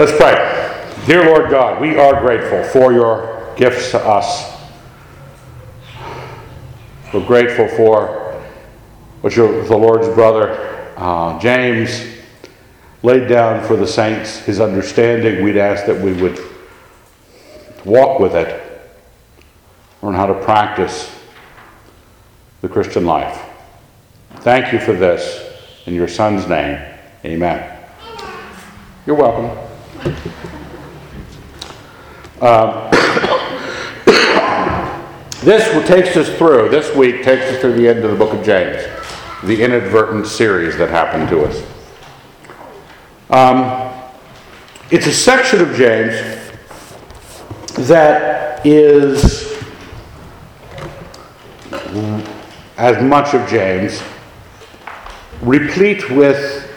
Let's pray. Dear Lord God, we are grateful for your gifts to us. We're grateful for what your, the Lord's brother uh, James laid down for the saints, his understanding. We'd ask that we would walk with it, learn how to practice the Christian life. Thank you for this. In your Son's name, amen. You're welcome. Um, this takes us through, this week takes us through the end of the book of James, the inadvertent series that happened to us. Um, it's a section of James that is, as much of James, replete with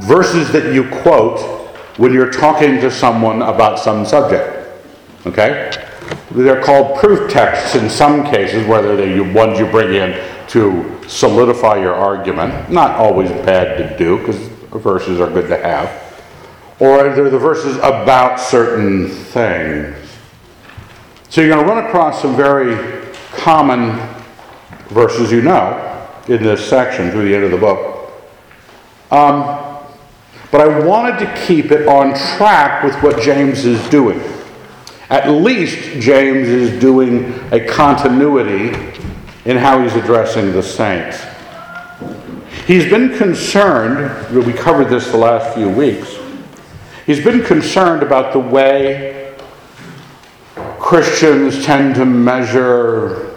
verses that you quote when you're talking to someone about some subject. Okay? They're called proof texts in some cases, whether they're ones you bring in to solidify your argument. Not always bad to do, because verses are good to have. Or they're the verses about certain things. So you're going to run across some very common verses you know in this section through the end of the book. Um, but I wanted to keep it on track with what James is doing. At least James is doing a continuity in how he's addressing the saints. He's been concerned, we covered this the last few weeks, he's been concerned about the way Christians tend to measure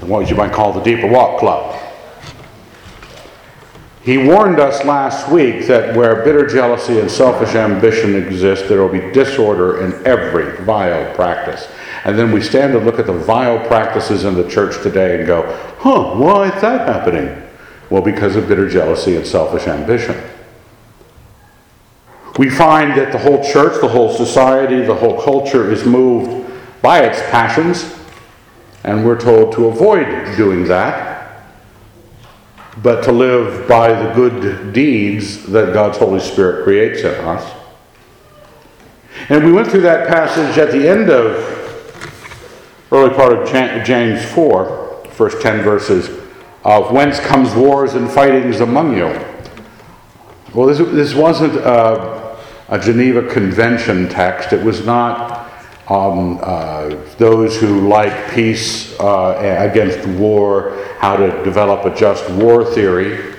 what you might call the deeper walk club. He warned us last week that where bitter jealousy and selfish ambition exist, there will be disorder in every vile practice. And then we stand and look at the vile practices in the church today and go, huh, why is that happening? Well, because of bitter jealousy and selfish ambition. We find that the whole church, the whole society, the whole culture is moved by its passions, and we're told to avoid doing that but to live by the good deeds that God's Holy Spirit creates in us. And we went through that passage at the end of early part of James 4, first 10 verses, of whence comes wars and fightings among you. Well, this, this wasn't a, a Geneva Convention text. It was not um, uh, those who like peace uh, against war, how to develop a just war theory.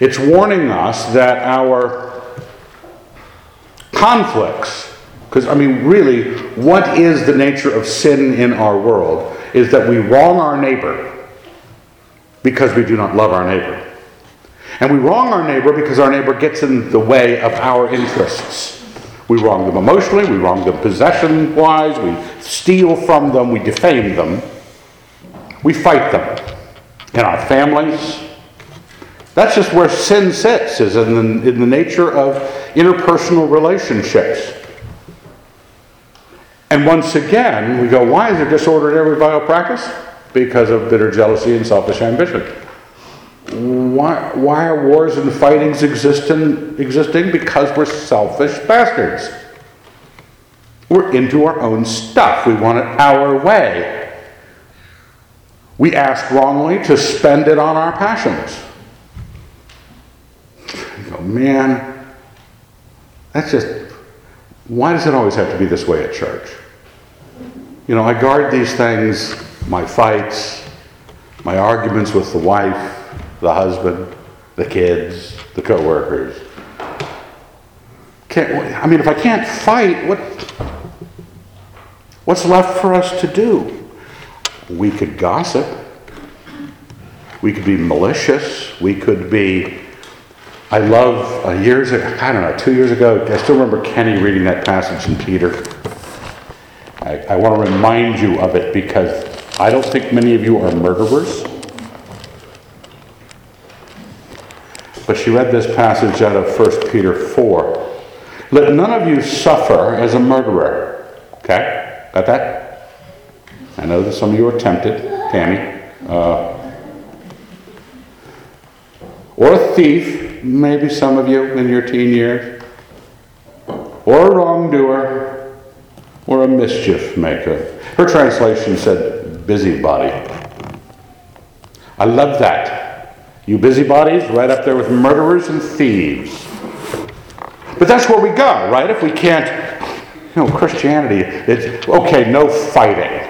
It's warning us that our conflicts, because I mean, really, what is the nature of sin in our world? Is that we wrong our neighbor because we do not love our neighbor. And we wrong our neighbor because our neighbor gets in the way of our interests. We wrong them emotionally, we wrong them possession wise, we steal from them, we defame them, we fight them in our families. That's just where sin sits, is in the, in the nature of interpersonal relationships. And once again, we go, why is there disorder in every vile practice? Because of bitter jealousy and selfish ambition. Why, why are wars and fightings existing, existing? Because we're selfish bastards. We're into our own stuff. We want it our way. We ask wrongly to spend it on our passions. You go, man, that's just, why does it always have to be this way at church? You know, I guard these things, my fights, my arguments with the wife, the husband, the kids, the coworkers. Can't, I mean, if I can't fight, what, what's left for us to do? We could gossip. We could be malicious. We could be. I love uh, years ago, I don't know, two years ago, I still remember Kenny reading that passage in Peter. I, I want to remind you of it because I don't think many of you are murderers. But she read this passage out of 1 Peter 4. Let none of you suffer as a murderer. Okay? Got that? I know that some of you are tempted, Tammy. Uh, or a thief, maybe some of you in your teen years, or a wrongdoer, or a mischief maker. Her translation said busybody. I love that. You busybodies, right up there with murderers and thieves. But that's where we go, right? If we can't, you know, Christianity, it's okay, no fighting,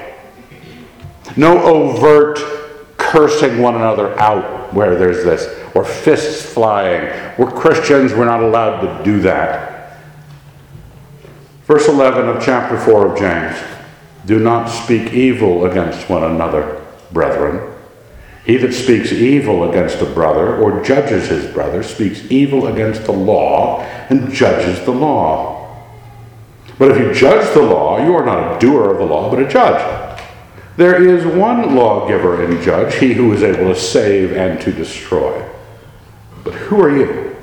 no overt cursing one another out where there's this, or fists flying. We're Christians, we're not allowed to do that. Verse 11 of chapter 4 of James Do not speak evil against one another, brethren. He that speaks evil against a brother or judges his brother speaks evil against the law and judges the law. But if you judge the law, you are not a doer of the law, but a judge. There is one lawgiver and judge, he who is able to save and to destroy. But who are you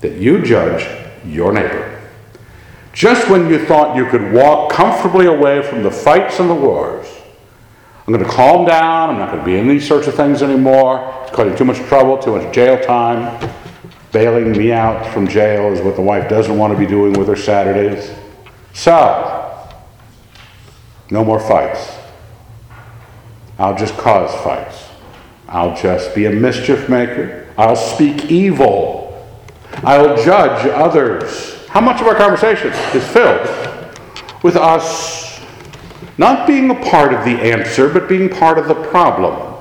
that you judge your neighbor? Just when you thought you could walk comfortably away from the fights and the wars, I'm going to calm down. I'm not going to be in these sorts of things anymore. It's causing too much trouble, too much jail time. Bailing me out from jail is what the wife doesn't want to be doing with her Saturdays. So, no more fights. I'll just cause fights. I'll just be a mischief maker. I'll speak evil. I'll judge others. How much of our conversation is filled with us not being a part of the answer, but being part of the problem?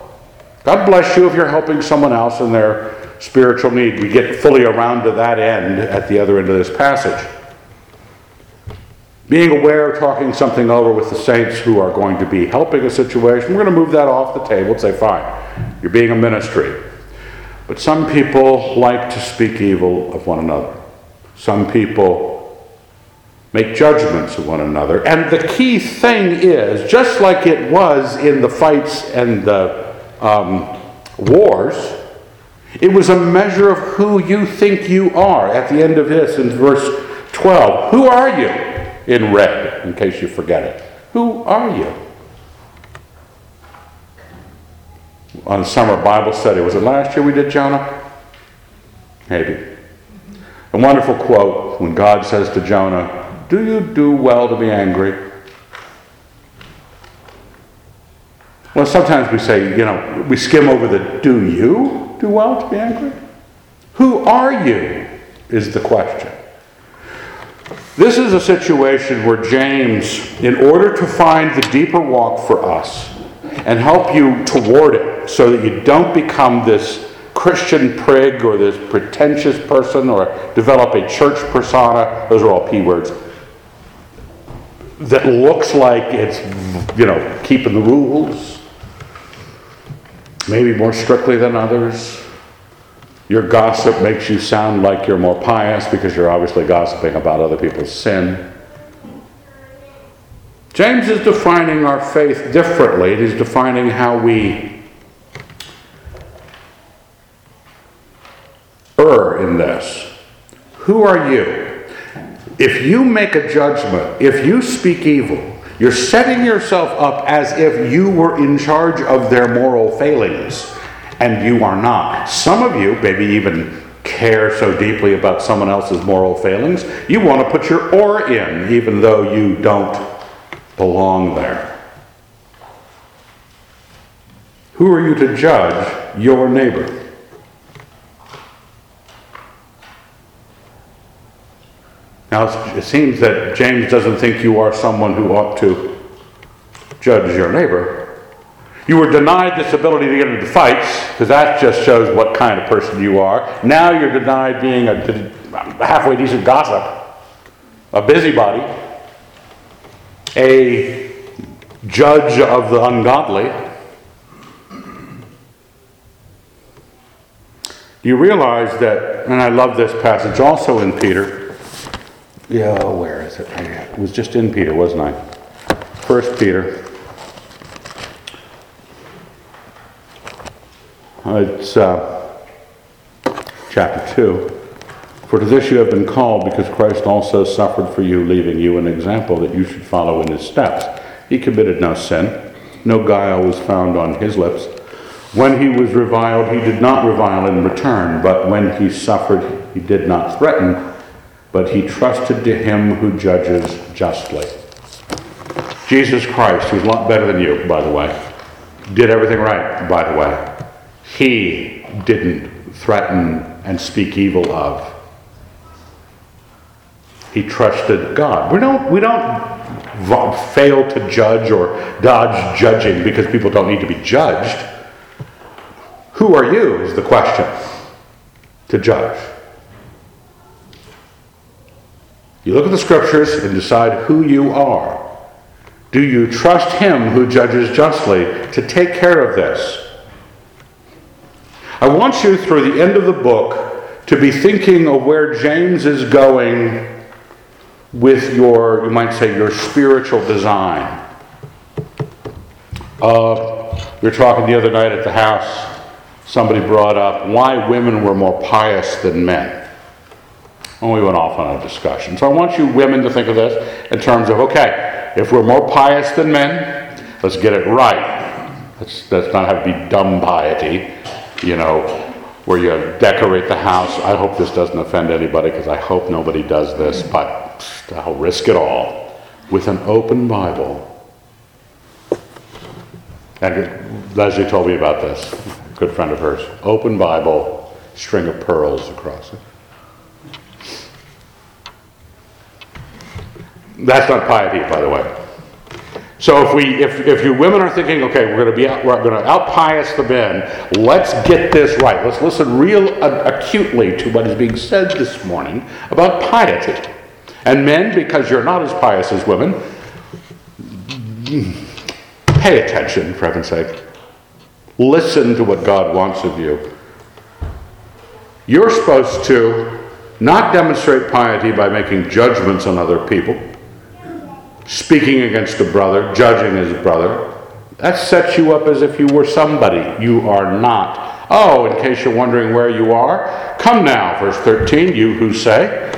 God bless you if you're helping someone else in their spiritual need. We get fully around to that end at the other end of this passage. Being aware of talking something over with the saints who are going to be helping a situation, we're going to move that off the table and say, fine, you're being a ministry. But some people like to speak evil of one another. Some people make judgments of one another. And the key thing is, just like it was in the fights and the um, wars, it was a measure of who you think you are. At the end of this, in verse 12, who are you? In red, in case you forget it. Who are you? On summer Bible study, was it last year we did Jonah? Maybe. A wonderful quote when God says to Jonah, Do you do well to be angry? Well, sometimes we say, you know, we skim over the do you do well to be angry? Who are you? Is the question. This is a situation where James, in order to find the deeper walk for us and help you toward it so that you don't become this Christian prig or this pretentious person or develop a church persona, those are all P words, that looks like it's, you know, keeping the rules, maybe more strictly than others. Your gossip makes you sound like you're more pious because you're obviously gossiping about other people's sin. James is defining our faith differently. He's defining how we err in this. Who are you? If you make a judgment, if you speak evil, you're setting yourself up as if you were in charge of their moral failings, and you are not. Some of you, maybe even care so deeply about someone else's moral failings, you want to put your oar in, even though you don't belong there. Who are you to judge your neighbor? Now, it seems that James doesn't think you are someone who ought to judge your neighbor. You were denied this ability to get into fights, because that just shows what kind of person you are. Now you're denied being a halfway decent gossip, a busybody, a judge of the ungodly. Do you realize that, and I love this passage also in Peter, yeah, where is it? It was just in Peter, wasn't I? First Peter. It's uh, chapter 2. For to this you have been called, because Christ also suffered for you, leaving you an example that you should follow in his steps. He committed no sin, no guile was found on his lips. When he was reviled, he did not revile in return, but when he suffered, he did not threaten, but he trusted to him who judges justly. Jesus Christ, who's a lot better than you, by the way, did everything right, by the way. He didn't threaten and speak evil of. He trusted God. We don't, we don't fail to judge or dodge judging because people don't need to be judged. Who are you is the question to judge. You look at the scriptures and decide who you are. Do you trust him who judges justly to take care of this? I want you through the end of the book to be thinking of where James is going with your, you might say, your spiritual design. Uh, we were talking the other night at the house. Somebody brought up why women were more pious than men. And we went off on a discussion. So I want you women to think of this in terms of okay, if we're more pious than men, let's get it right. Let's, let's not have it be dumb piety, you know, where you decorate the house. I hope this doesn't offend anybody because I hope nobody does this, but I'll risk it all with an open Bible. And Leslie told me about this, good friend of hers. Open Bible, string of pearls across it. That's not piety, by the way. So if we, if, if you women are thinking, okay, we're going to be, out, we're going to out pious the men, let's get this right. Let's listen real acutely to what is being said this morning about piety. And men, because you're not as pious as women, pay attention, for heaven's sake. Listen to what God wants of you. You're supposed to not demonstrate piety by making judgments on other people, speaking against a brother, judging his brother. That sets you up as if you were somebody. You are not. Oh, in case you're wondering where you are, come now, verse 13, you who say,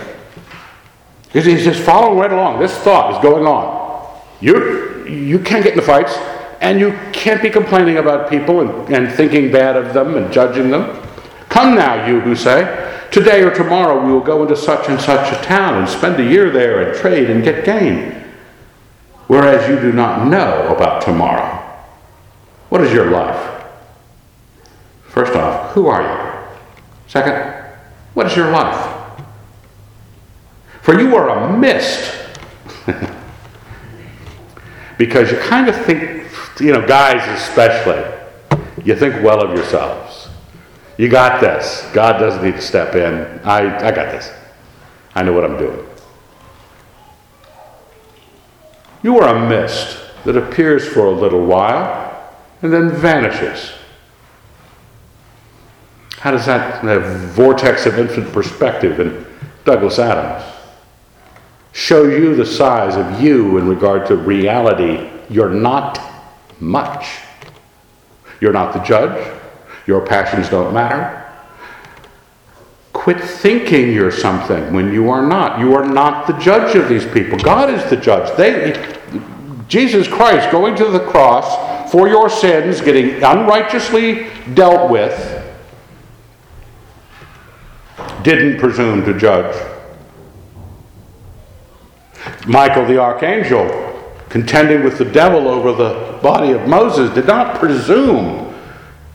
he's just following right along. This thought is going on. You, you can't get into fights, and you can't be complaining about people and, and thinking bad of them and judging them. Come now, you who say, Today or tomorrow we will go into such and such a town and spend a year there and trade and get gain. Whereas you do not know about tomorrow. What is your life? First off, who are you? Second, what is your life? For you are a mist. because you kind of think, you know, guys especially, you think well of yourselves. You got this. God doesn't need to step in. I, I got this. I know what I'm doing. You are a mist that appears for a little while and then vanishes. How does that, vortex of infinite perspective in Douglas Adams? show you the size of you in regard to reality. You're not much. You're not the judge. Your passions don't matter. Quit thinking you're something when you are not. You are not the judge of these people. God is the judge. They, Jesus Christ going to the cross for your sins, getting unrighteously dealt with, didn't presume to judge. Michael the archangel, contending with the devil over the body of Moses, did not presume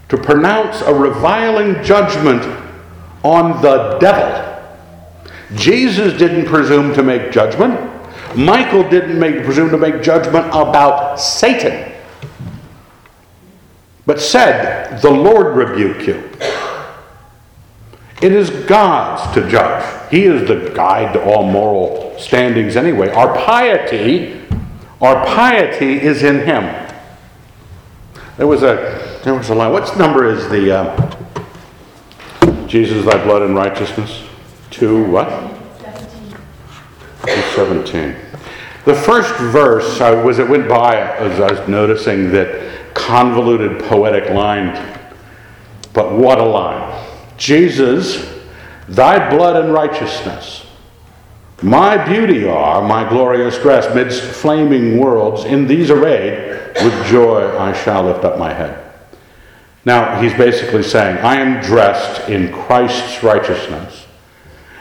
to pronounce a reviling judgment on the devil. Jesus didn't presume to make judgment. Michael didn't make, presume to make judgment about Satan, but said, The Lord rebuke you. It is God's to judge. He is the guide to all moral standings anyway. Our piety, our piety is in Him. There was a there was a line. What number is the uh, Jesus, thy blood and righteousness? Two what? 17. 17. The first verse, I was it went by as I was noticing that convoluted poetic line, but what a line. Jesus, thy blood and righteousness, my beauty are my glorious dress midst flaming worlds. In these arrayed, with joy I shall lift up my head. Now, he's basically saying, I am dressed in Christ's righteousness,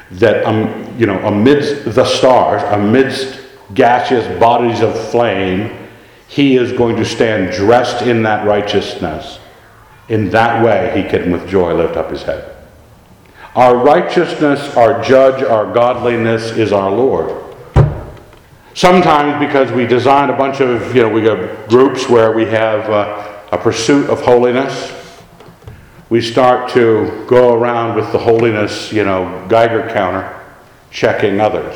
that, um, you know, amidst the stars, amidst gaseous bodies of flame, he is going to stand dressed in that righteousness. In that way, he can with joy lift up his head. Our righteousness, our judge, our godliness is our Lord. Sometimes because we design a bunch of, you know, we have groups where we have uh, a pursuit of holiness, we start to go around with the holiness, you know, Geiger counter, checking others.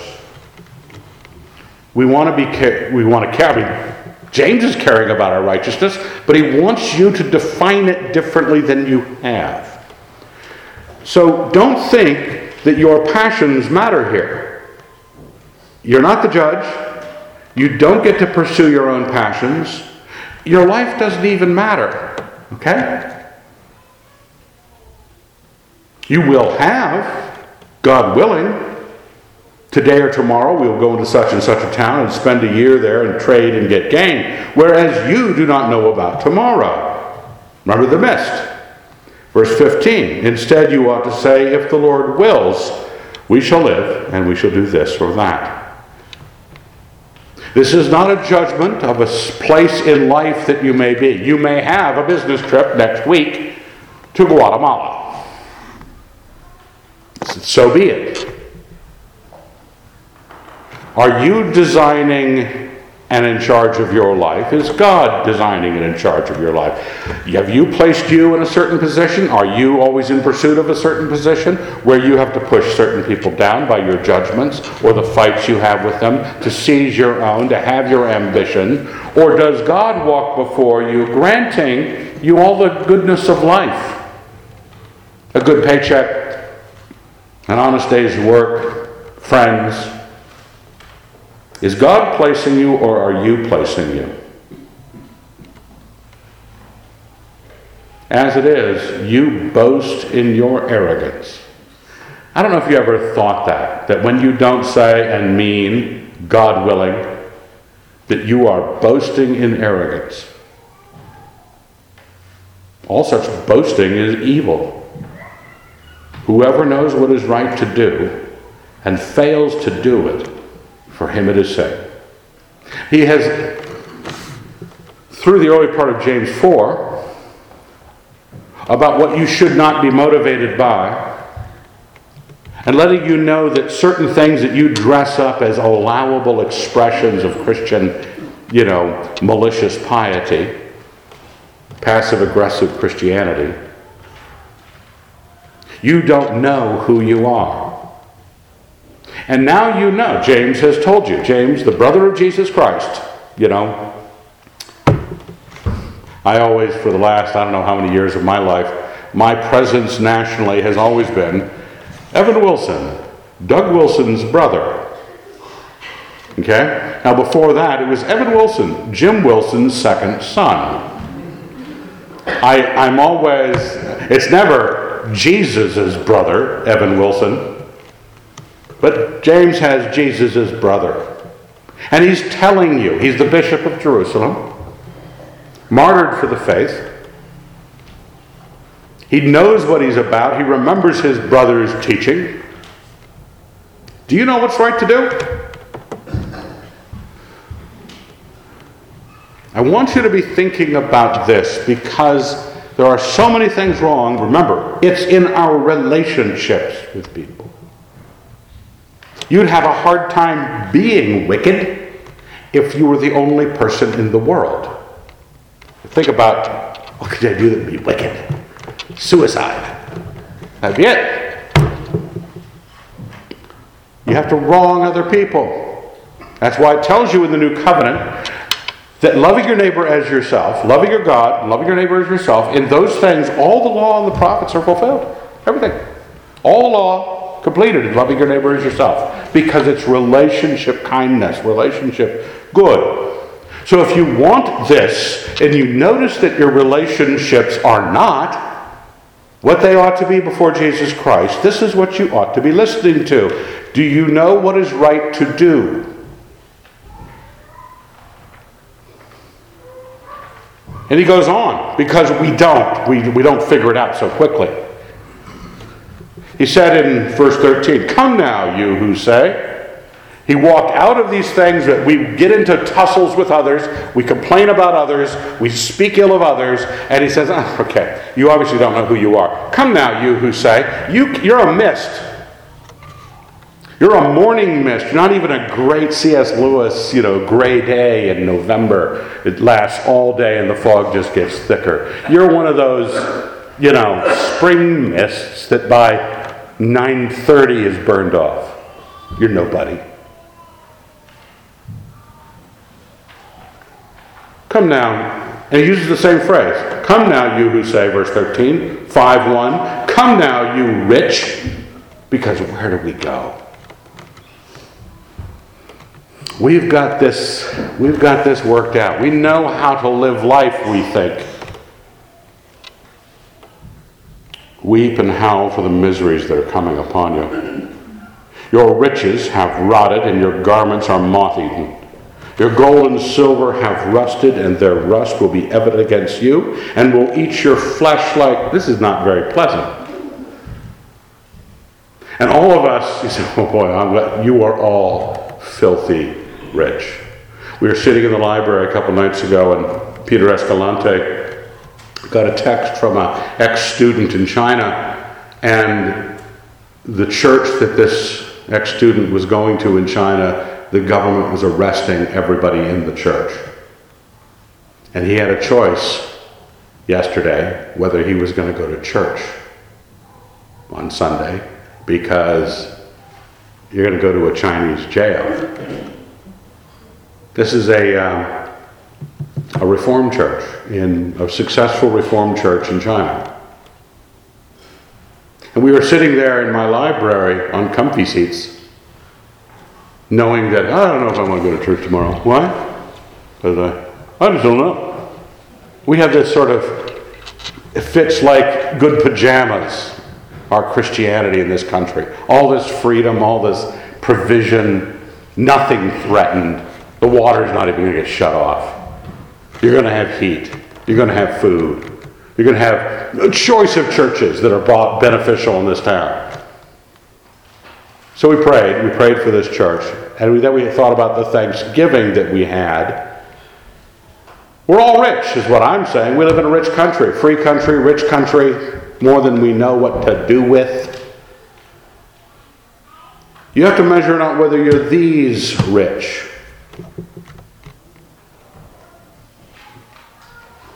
We want to be, we want to carry, James is caring about our righteousness, but he wants you to define it differently than you have. So don't think that your passions matter here. You're not the judge. You don't get to pursue your own passions. Your life doesn't even matter. Okay? You will have, God willing, today or tomorrow we'll go into such and such a town and spend a year there and trade and get gain, whereas you do not know about tomorrow. Remember the mist. Verse 15 Instead, you ought to say, If the Lord wills, we shall live, and we shall do this or that. This is not a judgment of a place in life that you may be. You may have a business trip next week to Guatemala. So be it. Are you designing and in charge of your life? Is God designing and in charge of your life? Have you placed you in a certain position? Are you always in pursuit of a certain position where you have to push certain people down by your judgments or the fights you have with them to seize your own, to have your ambition? Or does God walk before you, granting you all the goodness of life? A good paycheck, an honest day's work, friends, is God placing you or are you placing you? As it is, you boast in your arrogance. I don't know if you ever thought that, that when you don't say and mean, God willing, that you are boasting in arrogance. All such boasting is evil. Whoever knows what is right to do and fails to do it for him it is said. He has, through the early part of James 4, about what you should not be motivated by, and letting you know that certain things that you dress up as allowable expressions of Christian, you know, malicious piety, passive aggressive Christianity, you don't know who you are. And now you know. James has told you. James, the brother of Jesus Christ, you know. I always, for the last, I don't know how many years of my life, my presence nationally has always been Evan Wilson, Doug Wilson's brother. Okay? Now, before that, it was Evan Wilson, Jim Wilson's second son. I, I'm always, it's never Jesus' brother, Evan Wilson. But James has Jesus' brother. And he's telling you, he's the bishop of Jerusalem, martyred for the faith. He knows what he's about, he remembers his brother's teaching. Do you know what's right to do? I want you to be thinking about this because there are so many things wrong. Remember, it's in our relationships with people. You'd have a hard time being wicked if you were the only person in the world. Think about what could I do that would be wicked? Suicide. That'd be it. You have to wrong other people. That's why it tells you in the new covenant that loving your neighbor as yourself, loving your God, loving your neighbor as yourself, in those things, all the law and the prophets are fulfilled. Everything. All law completed in loving your neighbor as yourself because it's relationship kindness, relationship good. So if you want this and you notice that your relationships are not what they ought to be before Jesus Christ, this is what you ought to be listening to. Do you know what is right to do? And he goes on because we don't. We, we don't figure it out so quickly. He said in verse 13, Come now, you who say, he walked out of these things that we get into tussles with others, we complain about others, we speak ill of others, and he says, oh, okay, you obviously don't know who you are. Come now, you who say, you, you're a mist. You're a morning mist. You're not even a great C.S. Lewis, you know, gray day in November. It lasts all day and the fog just gets thicker. You're one of those, you know, spring mists that by 9:30 is burned off. You're nobody. Come now, and he uses the same phrase. Come now, you who say, verse 13, 5 1. Come now, you rich, because where do we go? We've got this, we've got this worked out. We know how to live life, we think. Weep and howl for the miseries that are coming upon you. Your riches have rotted, and your garments are moth eaten. Your gold and silver have rusted, and their rust will be evident against you, and will eat your flesh like. This is not very pleasant. And all of us, you say, oh boy, I'm, you are all filthy rich. We were sitting in the library a couple nights ago, and Peter Escalante got a text from an ex student in China, and the church that this ex student was going to in China the government was arresting everybody in the church. And he had a choice yesterday whether he was going to go to church on Sunday because you're going to go to a Chinese jail. This is a, uh, a reform church, in a successful reform church in China. And we were sitting there in my library on comfy seats knowing that I don't know if I want to go to church tomorrow. Why? Because I, I just don't know. We have this sort of, it fits like good pajamas, our Christianity in this country. All this freedom, all this provision, nothing threatened. The water's not even going to get shut off. You're going to have heat. You're going to have food. You're going to have a choice of churches that are beneficial in this town. So we prayed. We prayed for this church. And we, then we thought about the Thanksgiving that we had. We're all rich, is what I'm saying. We live in a rich country, free country, rich country, more than we know what to do with. You have to measure out whether you're these rich.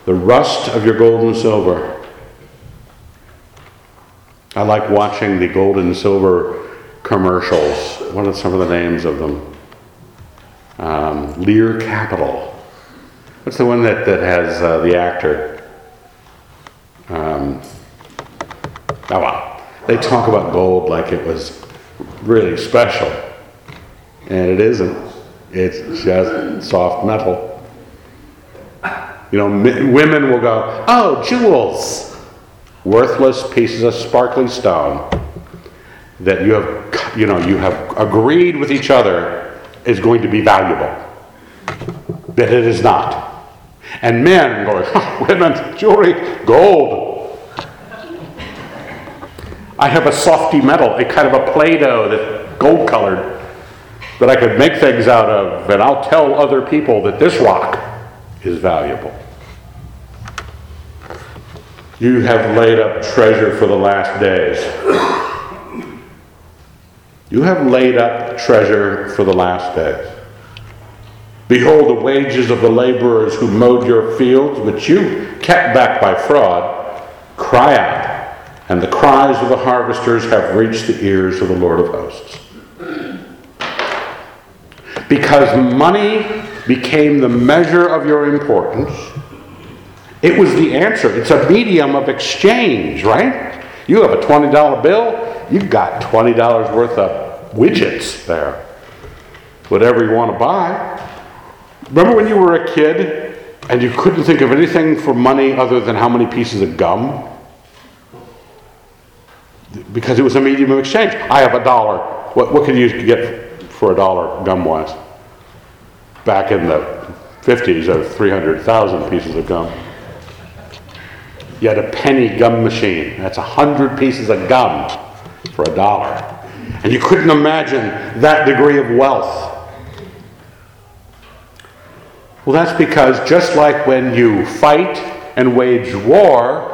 The rust of your gold and silver. I like watching the gold and silver commercials. What are some of the names of them? Um, Lear Capital. What's the one that, that has uh, the actor? Um, oh, wow. They talk about gold like it was really special. And it isn't. It's just soft metal. You know, women will go, oh, jewels. Worthless pieces of sparkly stone that you have, you know, you have agreed with each other is going to be valuable. That it is not. And men oh, women, jewelry, gold. I have a softy metal, a kind of a Play-Doh that gold colored that I could make things out of, and I'll tell other people that this rock is valuable. You have laid up treasure for the last days. You have laid up treasure for the last days. Behold, the wages of the laborers who mowed your fields, which you kept back by fraud, cry out, and the cries of the harvesters have reached the ears of the Lord of hosts. Because money became the measure of your importance, it was the answer. It's a medium of exchange, right? You have a $20 bill, you've got $20 worth of widgets there. Whatever you want to buy. Remember when you were a kid and you couldn't think of anything for money other than how many pieces of gum? Because it was a medium of exchange. I have a dollar. What, what could you get for a dollar gum wise? Back in the 50s, there were 300,000 pieces of gum. You had a penny gum machine. That's a hundred pieces of gum for a dollar. And you couldn't imagine that degree of wealth. Well, that's because just like when you fight and wage war,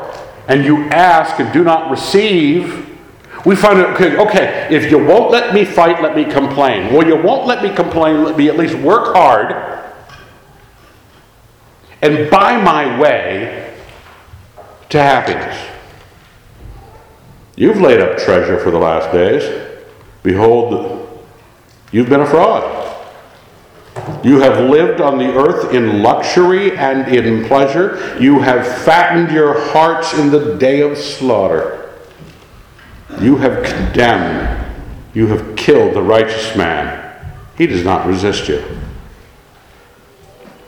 and you ask and do not receive, we find it okay, okay, if you won't let me fight, let me complain. Well, you won't let me complain, let me at least work hard and by my way to happiness. You've laid up treasure for the last days. Behold, you've been a fraud. You have lived on the earth in luxury and in pleasure. You have fattened your hearts in the day of slaughter. You have condemned. You have killed the righteous man. He does not resist you.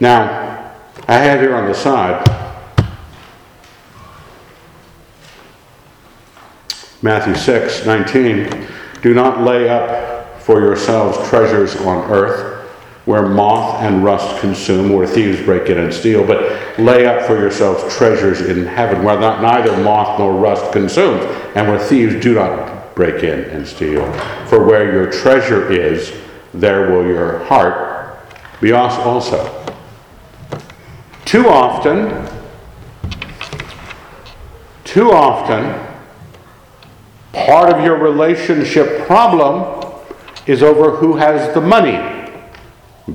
Now, I have here on the side Matthew 6 19. Do not lay up for yourselves treasures on earth where moth and rust consume, where thieves break in and steal, but lay up for yourselves treasures in heaven, where not, neither moth nor rust consumes, and where thieves do not break in and steal. For where your treasure is, there will your heart be also. Too often, too often, part of your relationship problem is over who has the money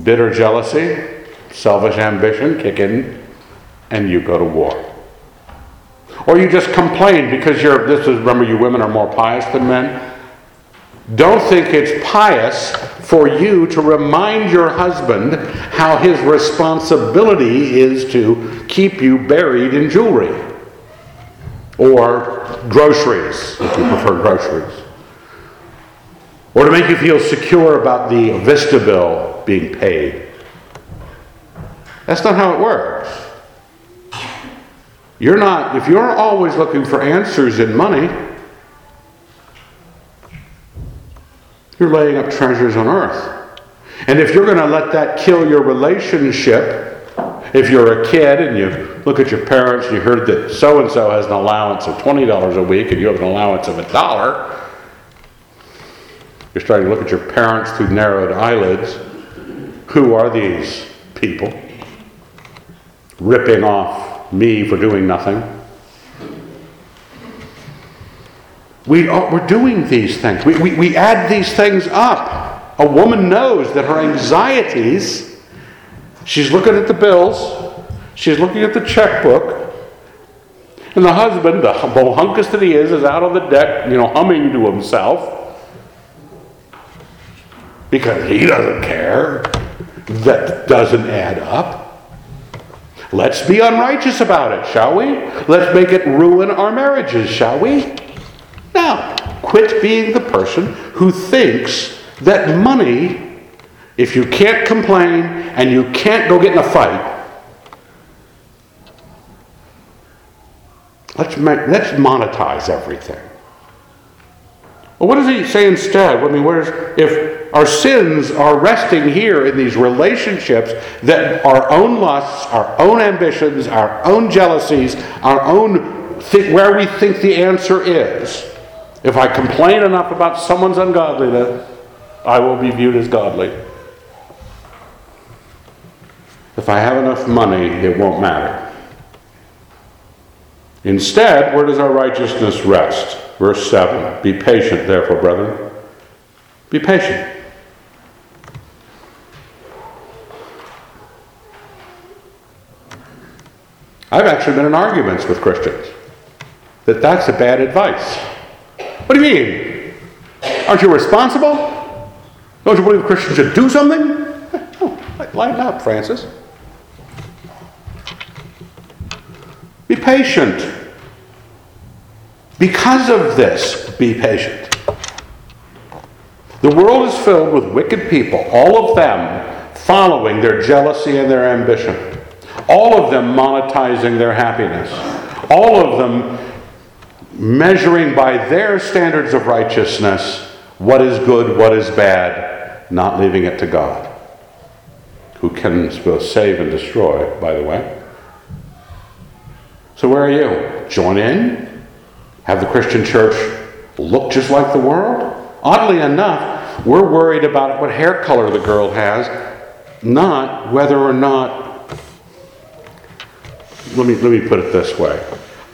bitter jealousy, selfish ambition kick in, and you go to war. Or you just complain because you're, this is, remember, you women are more pious than men. Don't think it's pious for you to remind your husband how his responsibility is to keep you buried in jewelry or groceries, if you prefer groceries, or to make you feel secure about the Vista bill being paid. That's not how it works. You're not, if you're always looking for answers in money, you're laying up treasures on earth. And if you're going to let that kill your relationship, if you're a kid and you look at your parents and you heard that so and so has an allowance of $20 a week and you have an allowance of a dollar, you're starting to look at your parents through narrowed eyelids who are these people? Ripping off me for doing nothing. We are, we're doing these things. We, we, we add these things up. A woman knows that her anxieties, she's looking at the bills, she's looking at the checkbook, and the husband, the bohunkus that he is, is out on the deck, you know, humming to himself because he doesn't care that doesn't add up. Let's be unrighteous about it, shall we? Let's make it ruin our marriages, shall we? Now, quit being the person who thinks that money, if you can't complain and you can't go get in a fight, let's, let's monetize everything. Well, what does he say instead? I mean, where's if our sins are resting here in these relationships that our own lusts, our own ambitions, our own jealousies, our own th- where we think the answer is. If I complain enough about someone's ungodliness, I will be viewed as godly. If I have enough money, it won't matter. Instead, where does our righteousness rest? Verse 7 Be patient, therefore, brethren. Be patient. I've actually been in arguments with Christians that that's a bad advice. What do you mean? Aren't you responsible? Don't you believe Christians should do something? Oh, lighten up, Francis. Be patient. Because of this, be patient. The world is filled with wicked people, all of them following their jealousy and their ambition, all of them monetizing their happiness, all of them measuring by their standards of righteousness what is good, what is bad, not leaving it to God, who can both save and destroy, by the way. So where are you? Join in? Have the Christian church look just like the world? Oddly enough, we're worried about what hair color the girl has, not whether or not. Let me, let me put it this way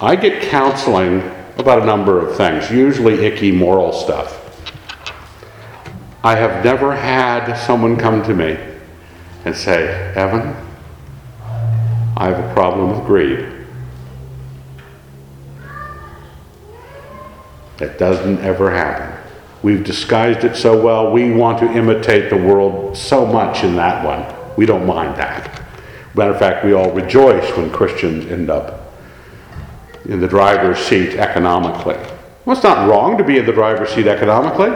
I get counseling about a number of things, usually icky moral stuff. I have never had someone come to me and say, Evan, I have a problem with greed. That doesn't ever happen. We've disguised it so well. We want to imitate the world so much in that one. We don't mind that. Matter of fact, we all rejoice when Christians end up in the driver's seat economically. Well, it's not wrong to be in the driver's seat economically.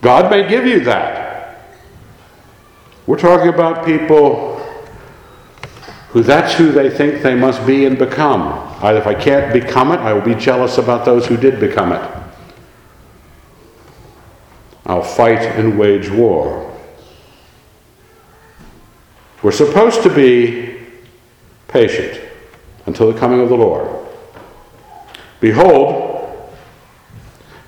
God may give you that. We're talking about people who that's who they think they must be and become. Either if I can't become it, I will be jealous about those who did become it. I'll fight and wage war. We're supposed to be patient until the coming of the Lord. Behold,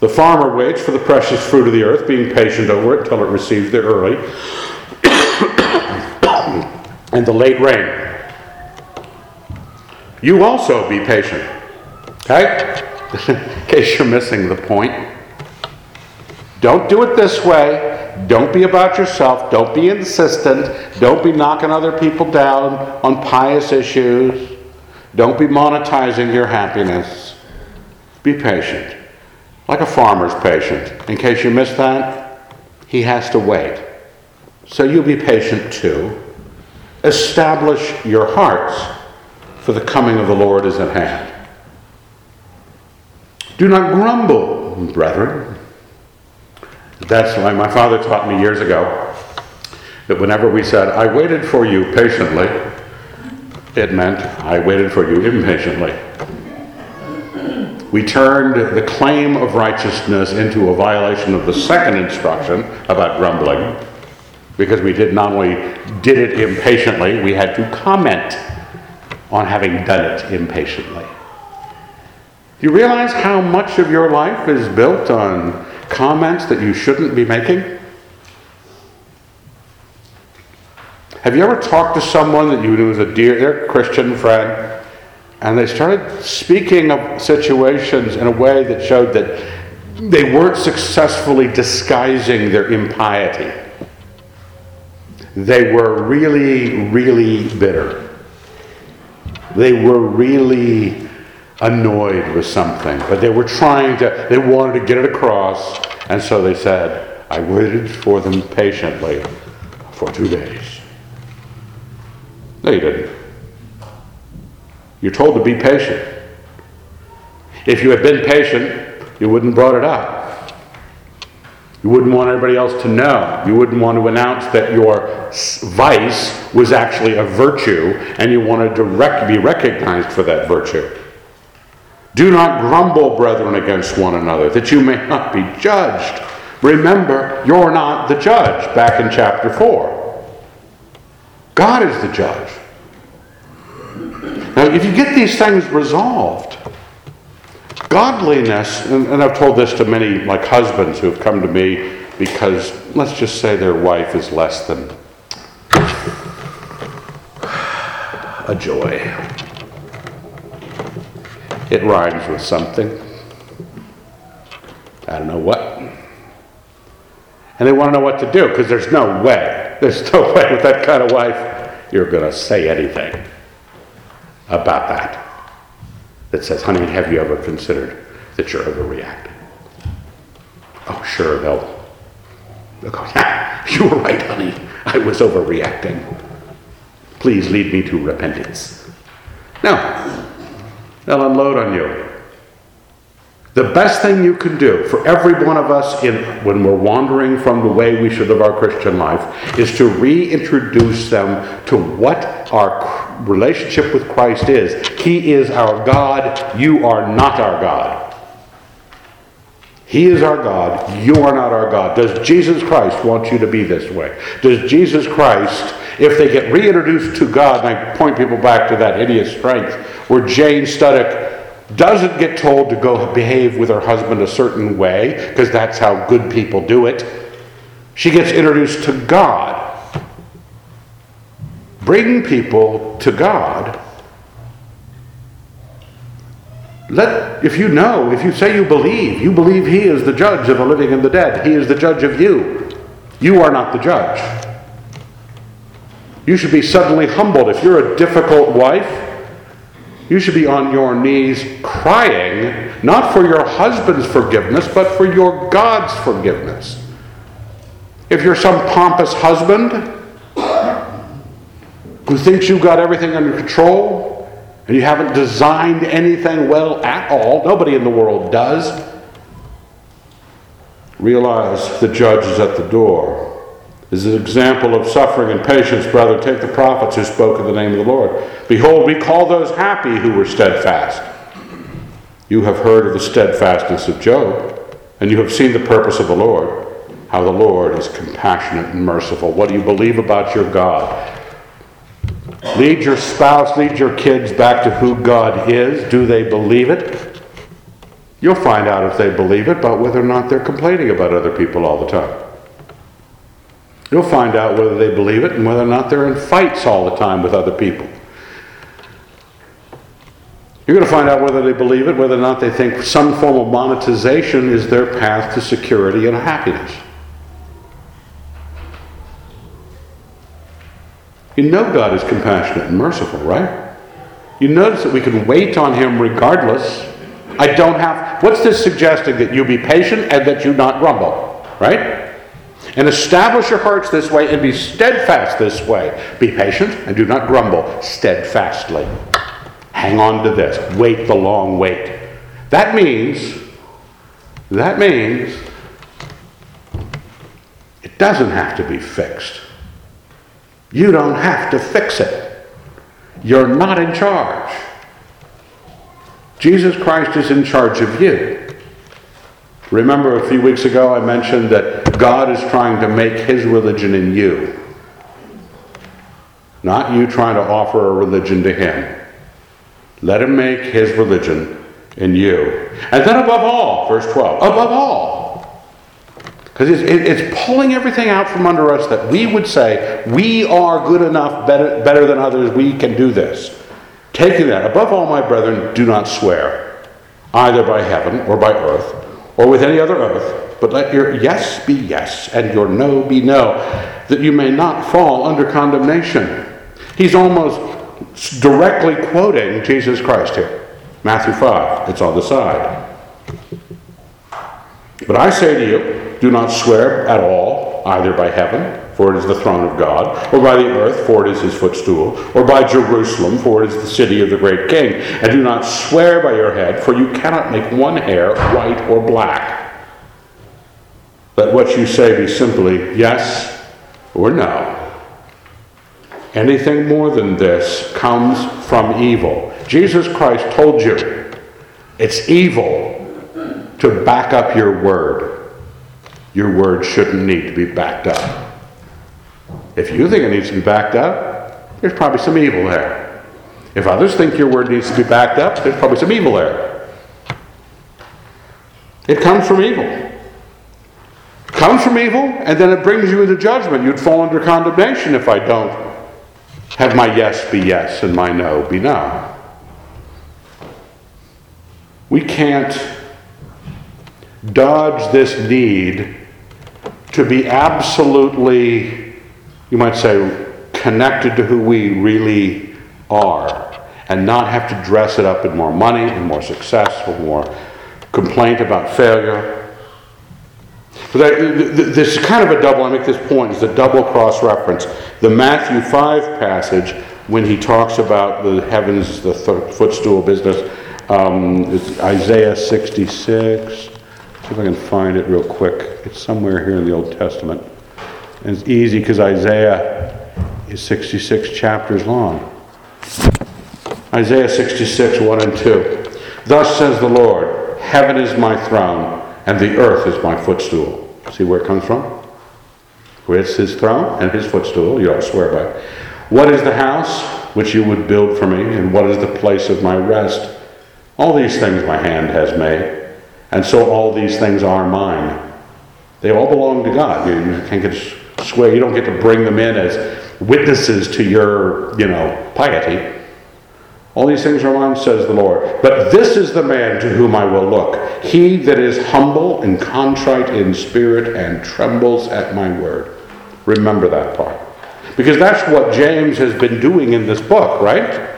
the farmer waits for the precious fruit of the earth, being patient over it till it receives the early and the late rain. You also be patient. Okay? In case you're missing the point. Don't do it this way. Don't be about yourself. Don't be insistent. Don't be knocking other people down on pious issues. Don't be monetizing your happiness. Be patient. Like a farmer's patient. In case you missed that, he has to wait. So you be patient too. Establish your hearts, for the coming of the Lord is at hand. Do not grumble, brethren. That's why my father taught me years ago that whenever we said, I waited for you patiently, it meant I waited for you impatiently we turned the claim of righteousness into a violation of the second instruction about grumbling because we did not only did it impatiently, we had to comment on having done it impatiently. Do you realize how much of your life is built on comments that you shouldn't be making? Have you ever talked to someone that you knew was a dear Christian friend and they started speaking of situations in a way that showed that they weren't successfully disguising their impiety. They were really, really bitter. They were really annoyed with something, but they were trying to, they wanted to get it across, and so they said, I waited for them patiently for two days. You didn't. You're told to be patient. If you had been patient, you wouldn't have brought it up. You wouldn't want everybody else to know. You wouldn't want to announce that your vice was actually a virtue and you wanted to rec- be recognized for that virtue. Do not grumble, brethren, against one another, that you may not be judged. Remember, you're not the judge, back in chapter 4. God is the judge. Now, if you get these things resolved, godliness, and, and I've told this to many, like husbands who have come to me because, let's just say, their wife is less than a joy. It rhymes with something. I don't know what. And they want to know what to do because there's no way, there's no way with that kind of wife you're going to say anything about that. That says, honey, have you ever considered that you're overreacting? Oh, sure, they'll, they'll go, yeah, you were right, honey. I was overreacting. Please lead me to repentance. No, they'll unload on you. The best thing you can do for every one of us in, when we're wandering from the way we should live our Christian life is to reintroduce them to what our relationship with Christ is. He is our God. You are not our God. He is our God. You are not our God. Does Jesus Christ want you to be this way? Does Jesus Christ, if they get reintroduced to God, and I point people back to that hideous strength where Jane Studdock doesn't get told to go behave with her husband a certain way, because that's how good people do it. She gets introduced to God. Bring people to God. Let, if you know, if you say you believe, you believe He is the judge of the living and the dead. He is the judge of you. You are not the judge. You should be suddenly humbled. If you're a difficult wife, you should be on your knees crying, not for your husband's forgiveness, but for your God's forgiveness. If you're some pompous husband who thinks you've got everything under control and you haven't designed anything well at all, nobody in the world does, realize the judge is at the door. Is an example of suffering and patience, brother. Take the prophets who spoke in the name of the Lord. Behold, we call those happy who were steadfast. You have heard of the steadfastness of Job, and you have seen the purpose of the Lord, how the Lord is compassionate and merciful. What do you believe about your God? Lead your spouse, lead your kids back to who God is. Do they believe it? You'll find out if they believe it, but whether or not they're complaining about other people all the time. You'll find out whether they believe it and whether or not they're in fights all the time with other people. You're going to find out whether they believe it, whether or not they think some form of monetization is their path to security and happiness. You know God is compassionate and merciful, right? You notice that we can wait on Him regardless. I don't have. What's this suggesting? That you be patient and that you not grumble, right? And establish your hearts this way and be steadfast this way. Be patient and do not grumble steadfastly. Hang on to this. Wait the long wait. That means, that means it doesn't have to be fixed. You don't have to fix it. You're not in charge. Jesus Christ is in charge of you. Remember a few weeks ago I mentioned that God is trying to make his religion in you. Not you trying to offer a religion to him. Let him make his religion in you. And then above all, verse 12, above all. Because it's, it's, pulling everything out from under us that we would say, we are good enough, better, better than others, we can do this. Taking that, above all, my brethren, do not swear, either by heaven or by earth or with any other oath, but let your yes be yes and your no be no, that you may not fall under condemnation. He's almost directly quoting Jesus Christ here. Matthew 5, it's on the side. But I say to you, do not swear at all, either by heaven, for it is the throne of God, or by the earth, for it is his footstool, or by Jerusalem, for it is the city of the great king. And do not swear by your head, for you cannot make one hair white or black. Let what you say be simply yes or no. Anything more than this comes from evil. Jesus Christ told you it's evil to back up your word. Your word shouldn't need to be backed up. If you think it needs to be backed up, there's probably some evil there. If others think your word needs to be backed up, there's probably some evil there. It comes from evil. It comes from evil, and then it brings you into judgment. You'd fall under condemnation if I don't have my yes be yes and my no be no. We can't dodge this need to be absolutely you might say, connected to who we really are and not have to dress it up in more money and more success or more complaint about failure. But this is kind of a double, I make this point, it's a double cross reference. The Matthew 5 passage, when he talks about the heavens, the footstool business, um, it's Isaiah 66. See if I can find it real quick. It's somewhere here in the Old Testament. And it's easy because Isaiah is 66 chapters long. Isaiah 66, 1 and 2. Thus says the Lord, Heaven is my throne, and the earth is my footstool. See where it comes from? Where it's his throne and his footstool. You don't swear by. What is the house? which you would build for me, and what is the place of my rest? All these things my hand has made, and so all these things are mine. They all belong to God. You, can't get sway. You don't get to bring them in as witnesses to your, you know, piety. All these things are mine, says the Lord. But this is the man to whom I will look. He that is humble and contrite in spirit and trembles at my word. Remember that part. Because that's what James has been doing in this book, right?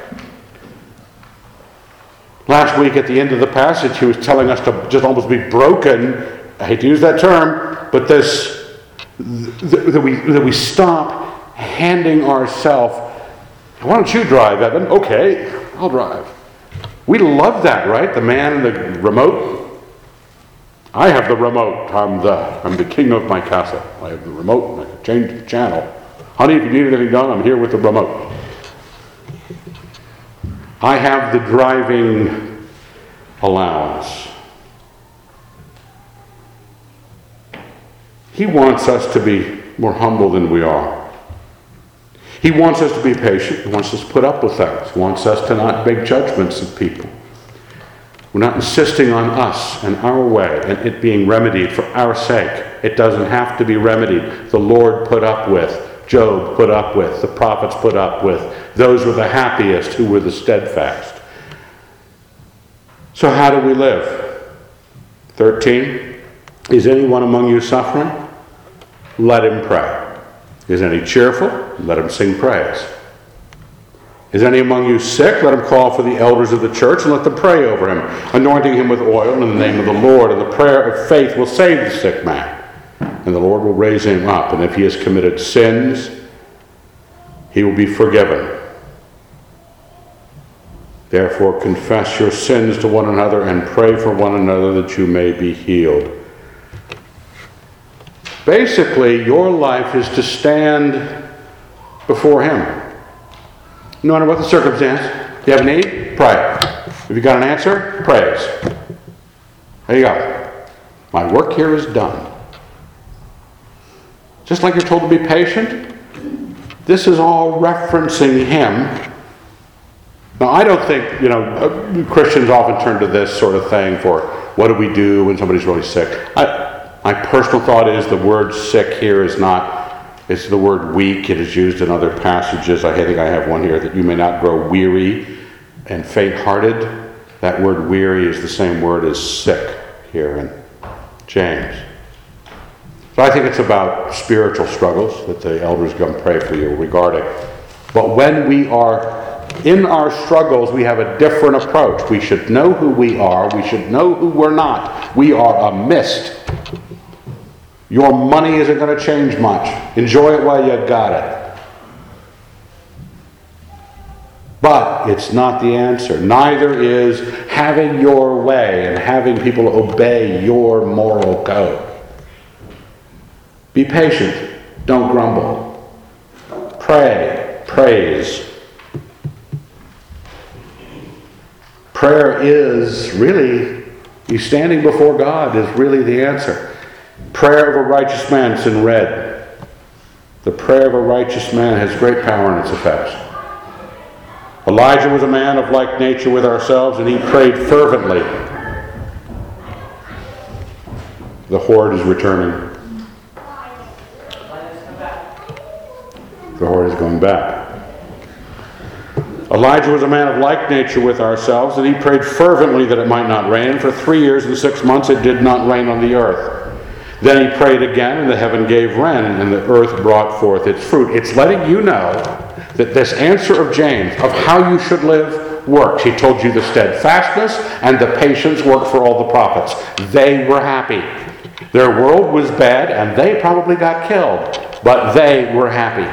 Last week at the end of the passage, he was telling us to just almost be broken. I hate to use that term, but this that we, that we stop handing ourselves. Why don't you drive, Evan? Okay, I'll drive. We love that, right? The man the remote. I have the remote. I'm the I'm the king of my castle. I have the remote. I can change the channel. Honey, if you need anything done, I'm here with the remote. I have the driving allowance. He wants us to be more humble than we are. He wants us to be patient. He wants us to put up with things. He wants us to not make judgments of people. We're not insisting on us and our way and it being remedied for our sake. It doesn't have to be remedied. The Lord put up with, Job put up with, the prophets put up with. Those were the happiest who were the steadfast. So, how do we live? 13. Is anyone among you suffering? Let him pray. Is any cheerful? Let him sing praise. Is any among you sick? Let him call for the elders of the church and let them pray over him, anointing him with oil in the name of the Lord. And the prayer of faith will save the sick man, and the Lord will raise him up. And if he has committed sins, he will be forgiven. Therefore, confess your sins to one another and pray for one another that you may be healed. Basically, your life is to stand before Him. No matter what the circumstance, you have a need, pray. If you got an answer, praise. There you go. My work here is done. Just like you're told to be patient, this is all referencing Him. Now, I don't think, you know, uh, Christians often turn to this sort of thing for what do we do when somebody's really sick. I, my personal thought is the word sick here is not, it's the word weak. It is used in other passages. I think I have one here that you may not grow weary and faint hearted. That word weary is the same word as sick here in James. So I think it's about spiritual struggles that the elders come pray for you regarding. But when we are in our struggles, we have a different approach. We should know who we are, we should know who we're not. We are a mist. Your money isn't going to change much. Enjoy it while you got it. But it's not the answer. Neither is having your way and having people obey your moral code. Be patient. Don't grumble. Pray. Praise. Prayer is really, you standing before God is really the answer. Prayer of a righteous man, it's in red. The prayer of a righteous man has great power in its effects. Elijah was a man of like nature with ourselves, and he prayed fervently. The horde is returning. The horde is going back. Elijah was a man of like nature with ourselves, and he prayed fervently that it might not rain. For three years and six months it did not rain on the earth. Then he prayed again, and the heaven gave rain, and the earth brought forth its fruit. It's letting you know that this answer of James, of how you should live, works. He told you the steadfastness and the patience work for all the prophets. They were happy. Their world was bad, and they probably got killed, but they were happy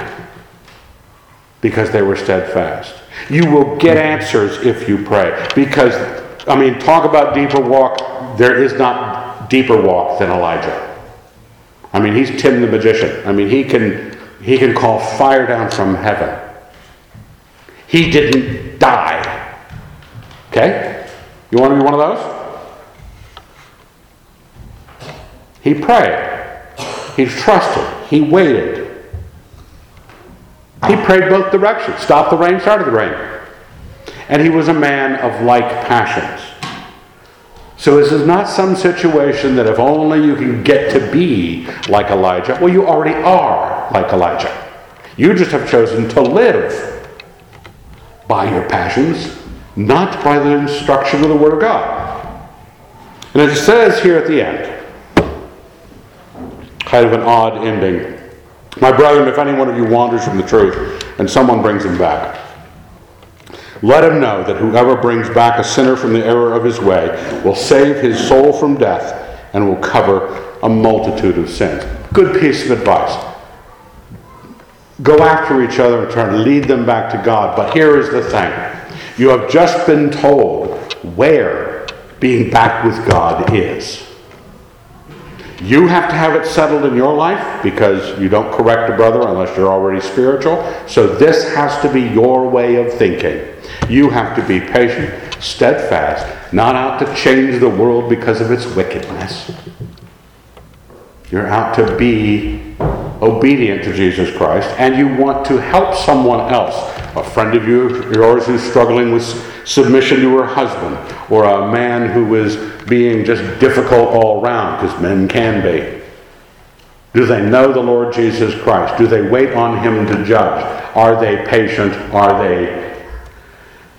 because they were steadfast. You will get answers if you pray. Because, I mean, talk about deeper walk. There is not deeper walk than Elijah. I mean, he's Tim the magician. I mean, he can he can call fire down from heaven. He didn't die. Okay? You want to be one of those? He prayed. He trusted. He waited. He prayed both directions stop the rain, started the rain. And he was a man of like passions. So this is not some situation that if only you can get to be like Elijah, well, you already are like Elijah. You just have chosen to live by your passions, not by the instruction of the Word of God. And it says here at the end, kind of an odd ending. My brethren, if any one of you wanders from the truth and someone brings him back, let him know that whoever brings back a sinner from the error of his way will save his soul from death and will cover a multitude of sins. Good piece of advice. Go after each other and try to lead them back to God. But here is the thing you have just been told where being back with God is. You have to have it settled in your life because you don't correct a brother unless you're already spiritual. So this has to be your way of thinking. You have to be patient, steadfast, not out to change the world because of its wickedness. You're out to be obedient to Jesus Christ and you want to help someone else. A friend of yours who's struggling with submission to her husband, or a man who is being just difficult all around, because men can be. Do they know the Lord Jesus Christ? Do they wait on Him to judge? Are they patient? Are they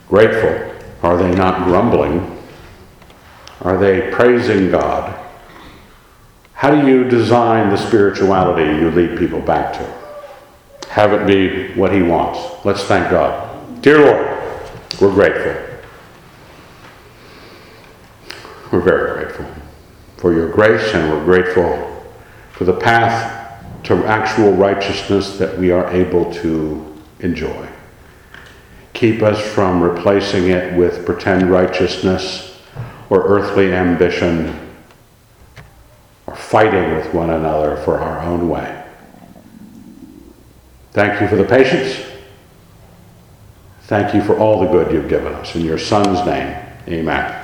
grateful? Are they not grumbling? Are they praising God? How do you design the spirituality you lead people back to? Have it be what He wants. Let's thank God. Dear Lord, we're grateful. We're very grateful for your grace, and we're grateful for the path to actual righteousness that we are able to enjoy. Keep us from replacing it with pretend righteousness or earthly ambition or fighting with one another for our own way. Thank you for the patience. Thank you for all the good you've given us. In your Son's name, amen.